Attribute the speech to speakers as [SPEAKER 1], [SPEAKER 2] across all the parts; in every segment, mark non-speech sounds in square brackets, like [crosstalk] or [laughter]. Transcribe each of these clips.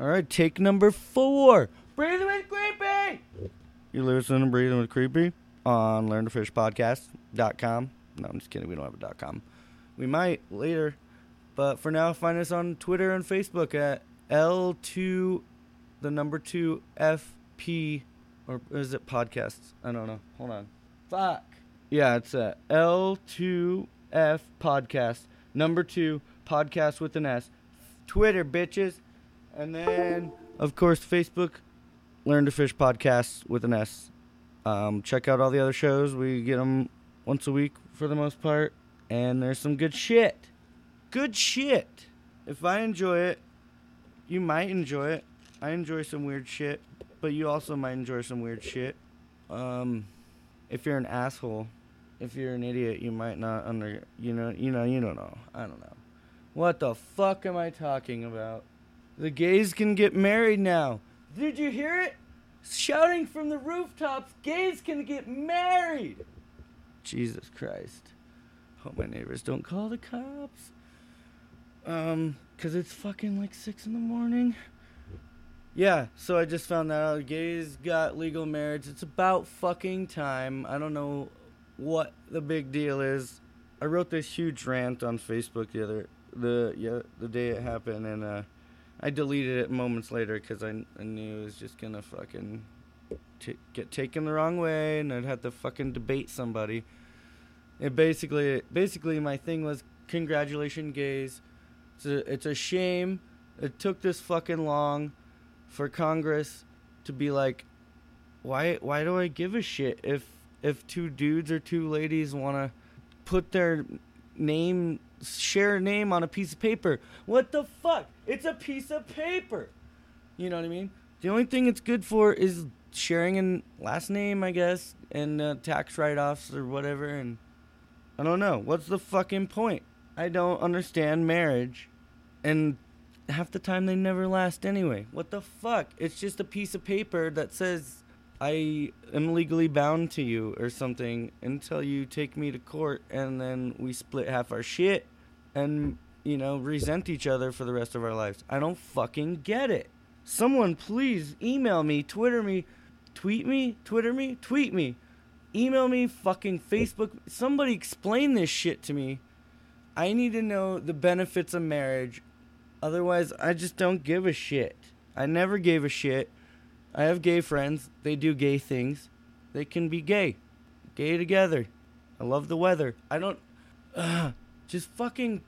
[SPEAKER 1] All right, take number four. Breathing with Creepy. You listen to Breathing with Creepy on LearnToFishPodcast.com. No, I'm just kidding. We don't have a .com. We might later, but for now, find us on Twitter and Facebook at L2, the number two FP, or is it podcasts? I don't know. Hold on. Fuck. Yeah, it's a L2F podcast. Number two podcast with an S. Twitter, bitches. And then, of course, Facebook, Learn to Fish Podcasts with an S. Um, check out all the other shows. We get them once a week for the most part. And there's some good shit. Good shit. If I enjoy it, you might enjoy it. I enjoy some weird shit, but you also might enjoy some weird shit. Um, if you're an asshole, if you're an idiot, you might not under you know you know you don't know. I don't know. What the fuck am I talking about? The gays can get married now. Did you hear it? Shouting from the rooftops, gays can get married. Jesus Christ. Hope my neighbors don't call the cops. Um, cause it's fucking like six in the morning. Yeah, so I just found that out. Gays got legal marriage. It's about fucking time. I don't know what the big deal is. I wrote this huge rant on Facebook the other the yeah the day it happened, and uh, I deleted it moments later because I, I knew it was just gonna fucking t- get taken the wrong way, and I'd have to fucking debate somebody. It basically basically my thing was congratulations gays. It's a, it's a shame it took this fucking long for Congress to be like, why why do I give a shit if if two dudes or two ladies want to put their name share a name on a piece of paper? What the fuck? It's a piece of paper. You know what I mean? The only thing it's good for is sharing a last name, I guess, and uh, tax write-offs or whatever. And I don't know. What's the fucking point? I don't understand marriage, and half the time they never last anyway. What the fuck? It's just a piece of paper that says I am legally bound to you or something until you take me to court and then we split half our shit and you know resent each other for the rest of our lives. I don't fucking get it. Someone please email me, Twitter me, tweet me, Twitter me, tweet me. Email me, fucking Facebook. Somebody explain this shit to me. I need to know the benefits of marriage Otherwise, I just don't give a shit. I never gave a shit. I have gay friends. They do gay things. They can be gay. Gay together. I love the weather. I don't. Uh, [sighs] just fucking.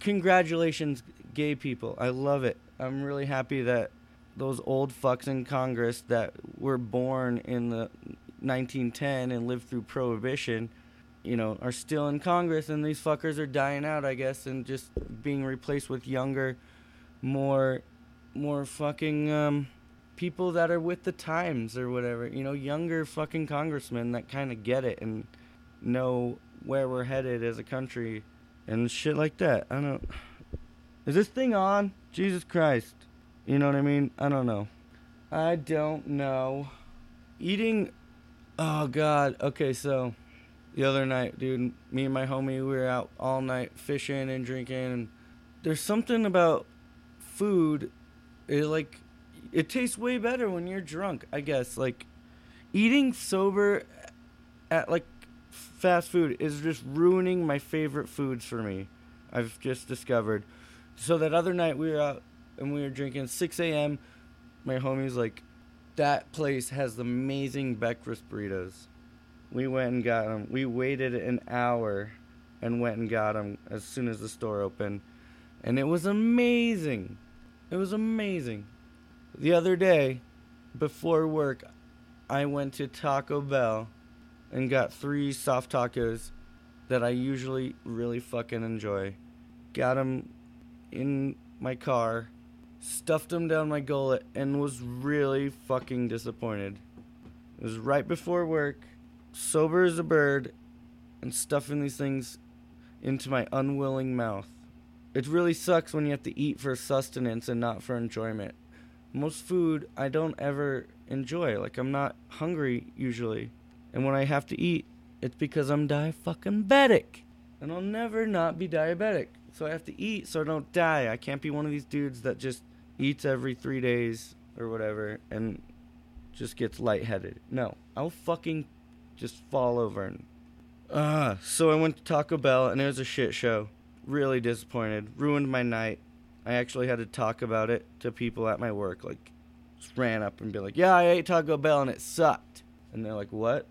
[SPEAKER 1] Congratulations, gay people. I love it. I'm really happy that those old fucks in Congress that were born in the 1910 and lived through Prohibition you know, are still in Congress, and these fuckers are dying out, I guess, and just being replaced with younger, more, more fucking um, people that are with the times or whatever. You know, younger fucking congressmen that kind of get it and know where we're headed as a country and shit like that. I don't. Is this thing on? Jesus Christ. You know what I mean? I don't know. I don't know. Eating. Oh God. Okay, so the other night, dude. Me and my homie, we were out all night fishing and drinking. And there's something about food. It like it tastes way better when you're drunk. I guess like eating sober at like fast food is just ruining my favorite foods for me. I've just discovered. So that other night we were out and we were drinking 6 a.m. My homie's like, that place has amazing breakfast burritos. We went and got them. We waited an hour and went and got them as soon as the store opened. And it was amazing. It was amazing. The other day, before work, I went to Taco Bell and got three soft tacos that I usually really fucking enjoy. Got them in my car, stuffed them down my gullet, and was really fucking disappointed. It was right before work sober as a bird and stuffing these things into my unwilling mouth. It really sucks when you have to eat for sustenance and not for enjoyment. Most food I don't ever enjoy. Like I'm not hungry usually. And when I have to eat, it's because I'm die fucking diabetic. And I'll never not be diabetic. So I have to eat so I don't die. I can't be one of these dudes that just eats every three days or whatever, and just gets lightheaded. No, I'll fucking just fall over and. Uh, so I went to Taco Bell and it was a shit show. Really disappointed. Ruined my night. I actually had to talk about it to people at my work. Like, ran up and be like, "Yeah, I ate Taco Bell and it sucked." And they're like, "What?"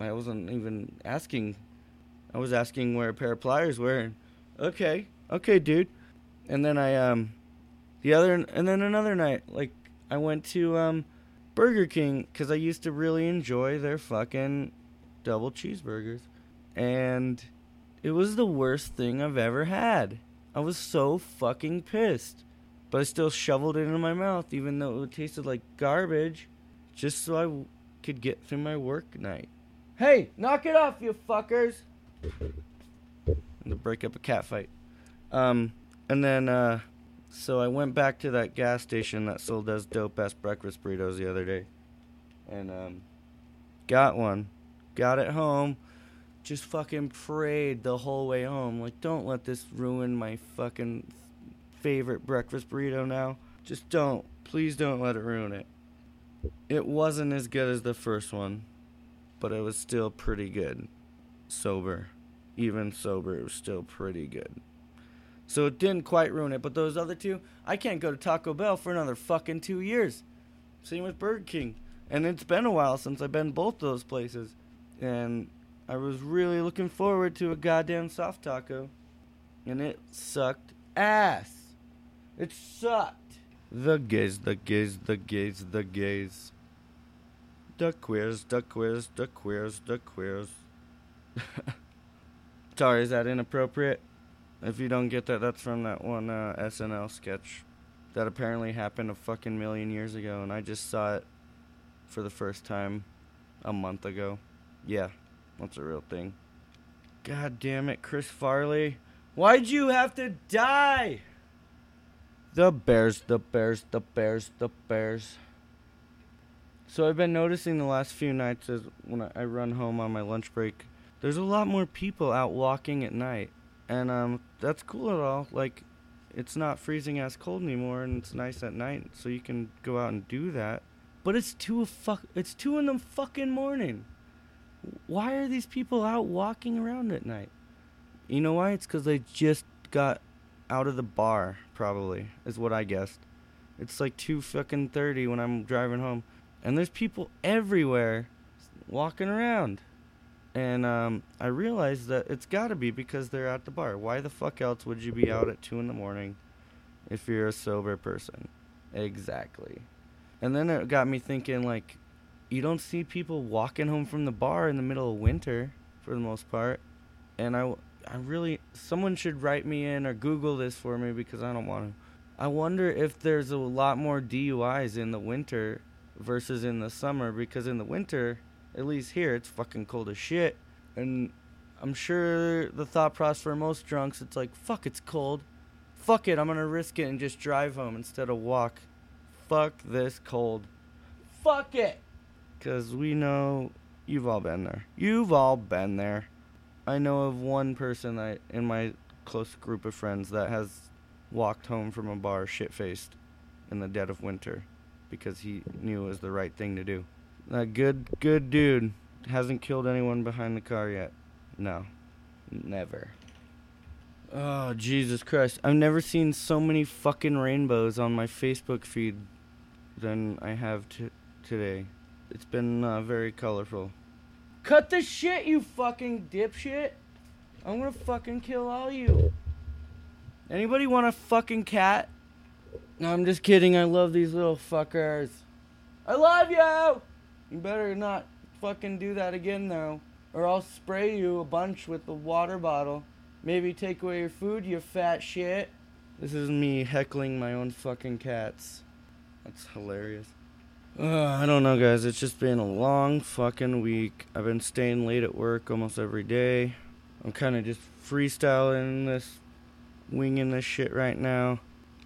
[SPEAKER 1] I wasn't even asking. I was asking where a pair of pliers were. And, okay, okay, dude. And then I um, the other and then another night, like I went to um, Burger King because I used to really enjoy their fucking double cheeseburgers, and it was the worst thing I've ever had. I was so fucking pissed. But I still shoveled it into my mouth, even though it tasted like garbage, just so I w- could get through my work night. Hey, knock it off, you fuckers! And to break up a cat fight. Um, and then, uh, so I went back to that gas station that sold does dope ass breakfast burritos the other day. And, um, got one. Got it home just fucking prayed the whole way home. Like, don't let this ruin my fucking favorite breakfast burrito now. Just don't. Please don't let it ruin it. It wasn't as good as the first one, but it was still pretty good. Sober. Even sober, it was still pretty good. So it didn't quite ruin it, but those other two, I can't go to Taco Bell for another fucking two years. Same with Burger King. And it's been a while since I've been both those places. And I was really looking forward to a goddamn soft taco. And it sucked ass. It sucked. The gays, the gays, the gays, the gays. The queers, the queers, the queers, the queers. [laughs] Sorry, is that inappropriate? If you don't get that, that's from that one uh, SNL sketch that apparently happened a fucking million years ago, and I just saw it for the first time a month ago. Yeah, that's a real thing. God damn it, Chris Farley. Why'd you have to die? The Bears, the Bears, the Bears, the Bears. So I've been noticing the last few nights as when I run home on my lunch break, there's a lot more people out walking at night. And um that's cool at all. Like it's not freezing ass cold anymore and it's nice at night so you can go out and do that. But it's two fuck it's two in the fucking morning why are these people out walking around at night? You know why? It's because they just got out of the bar, probably, is what I guessed. It's like 2 fucking 30 when I'm driving home. And there's people everywhere walking around. And um, I realized that it's got to be because they're at the bar. Why the fuck else would you be out at 2 in the morning if you're a sober person? Exactly. And then it got me thinking, like, you don't see people walking home from the bar in the middle of winter for the most part. And I, I really, someone should write me in or Google this for me because I don't want to. I wonder if there's a lot more DUIs in the winter versus in the summer because in the winter, at least here, it's fucking cold as shit. And I'm sure the thought process for most drunks, it's like, fuck, it's cold. Fuck it, I'm gonna risk it and just drive home instead of walk. Fuck this cold. Fuck it! Because we know you've all been there. You've all been there. I know of one person that in my close group of friends that has walked home from a bar shit faced in the dead of winter because he knew it was the right thing to do. That good, good dude hasn't killed anyone behind the car yet. No. Never. Oh, Jesus Christ. I've never seen so many fucking rainbows on my Facebook feed than I have t- today. It's been uh, very colorful. Cut the shit, you fucking dipshit! I'm gonna fucking kill all you. Anybody want a fucking cat? No, I'm just kidding. I love these little fuckers. I love you! You better not fucking do that again, though. Or I'll spray you a bunch with the water bottle. Maybe take away your food, you fat shit. This is me heckling my own fucking cats. That's hilarious. Uh, I don't know, guys. It's just been a long fucking week. I've been staying late at work almost every day. I'm kind of just freestyling this, winging this shit right now.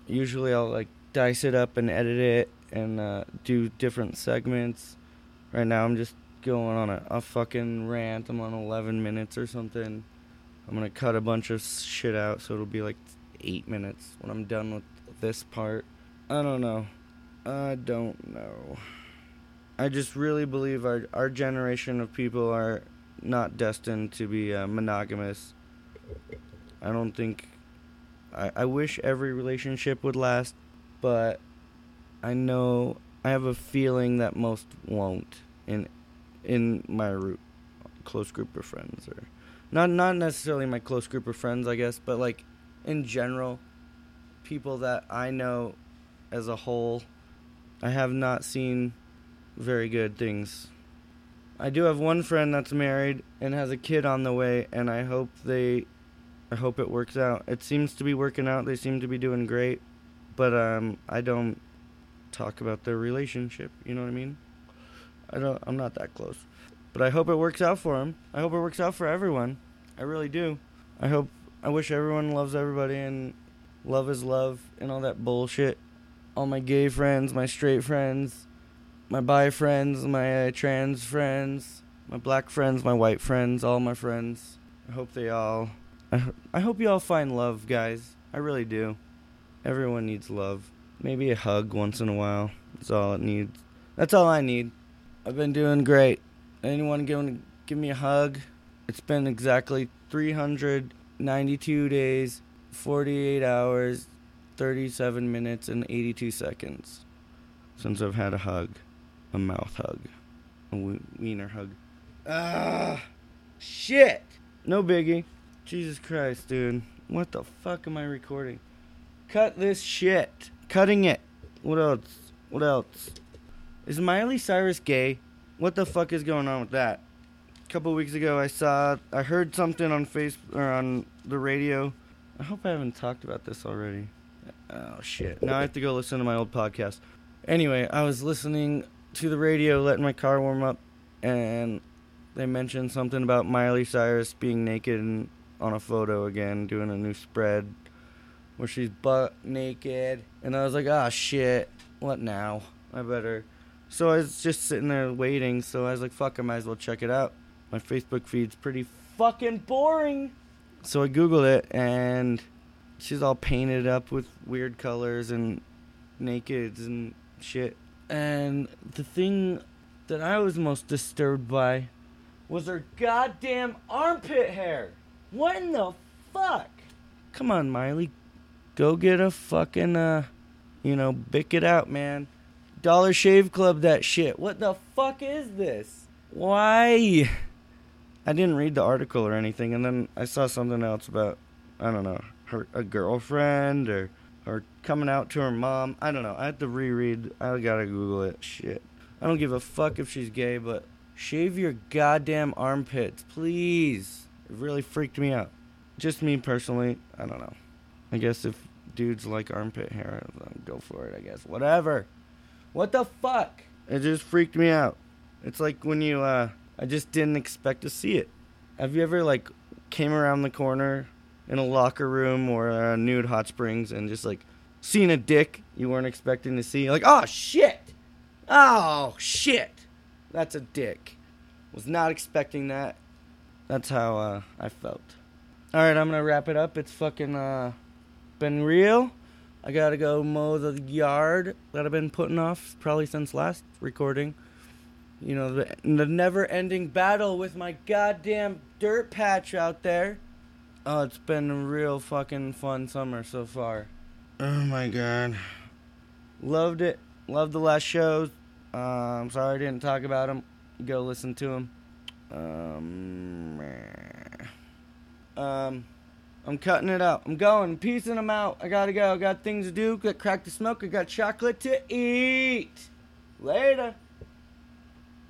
[SPEAKER 1] Usually I'll like dice it up and edit it and uh, do different segments. Right now I'm just going on a, a fucking rant. I'm on 11 minutes or something. I'm gonna cut a bunch of shit out so it'll be like eight minutes when I'm done with this part. I don't know. I don't know. I just really believe our our generation of people are not destined to be uh, monogamous. I don't think. I, I wish every relationship would last, but I know I have a feeling that most won't in in my ru- close group of friends or not not necessarily my close group of friends, I guess, but like in general, people that I know as a whole, I have not seen very good things. I do have one friend that's married and has a kid on the way, and I hope they, I hope it works out. It seems to be working out. They seem to be doing great, but um, I don't talk about their relationship. You know what I mean? I don't. I'm not that close, but I hope it works out for them. I hope it works out for everyone. I really do. I hope. I wish everyone loves everybody and love is love and all that bullshit. All my gay friends, my straight friends, my bi friends, my uh, trans friends, my black friends, my white friends, all my friends. I hope they all. I, I hope you all find love, guys. I really do. Everyone needs love. Maybe a hug once in a while. That's all it needs. That's all I need. I've been doing great. Anyone give, give me a hug? It's been exactly 392 days, 48 hours, 37 minutes, and 82 seconds since I've had a hug. A mouth hug. A wiener hug. Ah, shit! No biggie. Jesus Christ, dude. What the fuck am I recording? Cut this shit. Cutting it. What else? What else? Is Miley Cyrus gay? What the fuck is going on with that? A couple weeks ago, I saw, I heard something on Facebook or on the radio. I hope I haven't talked about this already. Oh shit! Now I have to go listen to my old podcast. Anyway, I was listening to the radio, letting my car warm up, and they mentioned something about Miley Cyrus being naked and on a photo again, doing a new spread where she's butt naked, and I was like, ah shit, what now? I better. So I was just sitting there waiting. So I was like, fuck, I might as well check it out. My Facebook feed's pretty fucking boring. So I googled it, and she's all painted up with weird colors and naked and shit. And the thing that I was most disturbed by was her goddamn armpit hair. What in the fuck? Come on, Miley. Go get a fucking, uh, you know, Bic it out, man. Dollar Shave Club that shit. What the fuck is this? Why? I didn't read the article or anything, and then I saw something else about, I don't know, her a girlfriend or or coming out to her mom. I don't know. I have to reread. I gotta Google it. Shit. I don't give a fuck if she's gay, but shave your goddamn armpits, please. It really freaked me out. Just me personally. I don't know. I guess if dudes like armpit hair, go for it. I guess whatever. What the fuck? It just freaked me out. It's like when you. uh I just didn't expect to see it. Have you ever like came around the corner in a locker room or a nude hot springs and just like seeing a dick you weren't expecting to see? Like, oh shit! Oh shit! That's a dick. Was not expecting that. That's how uh, I felt. All right, I'm gonna wrap it up. It's fucking uh, been real. I gotta go mow the yard that I've been putting off probably since last recording. You know, the, the never ending battle with my goddamn dirt patch out there. Oh, it's been a real fucking fun summer so far. Oh my god. Loved it. Loved the last shows. Uh, I'm sorry I didn't talk about them. Go listen to them. Um, um, I'm cutting it out. I'm going, piecing them out. I gotta go. I got things to do. Got crack to smoke. I got chocolate to eat. Later.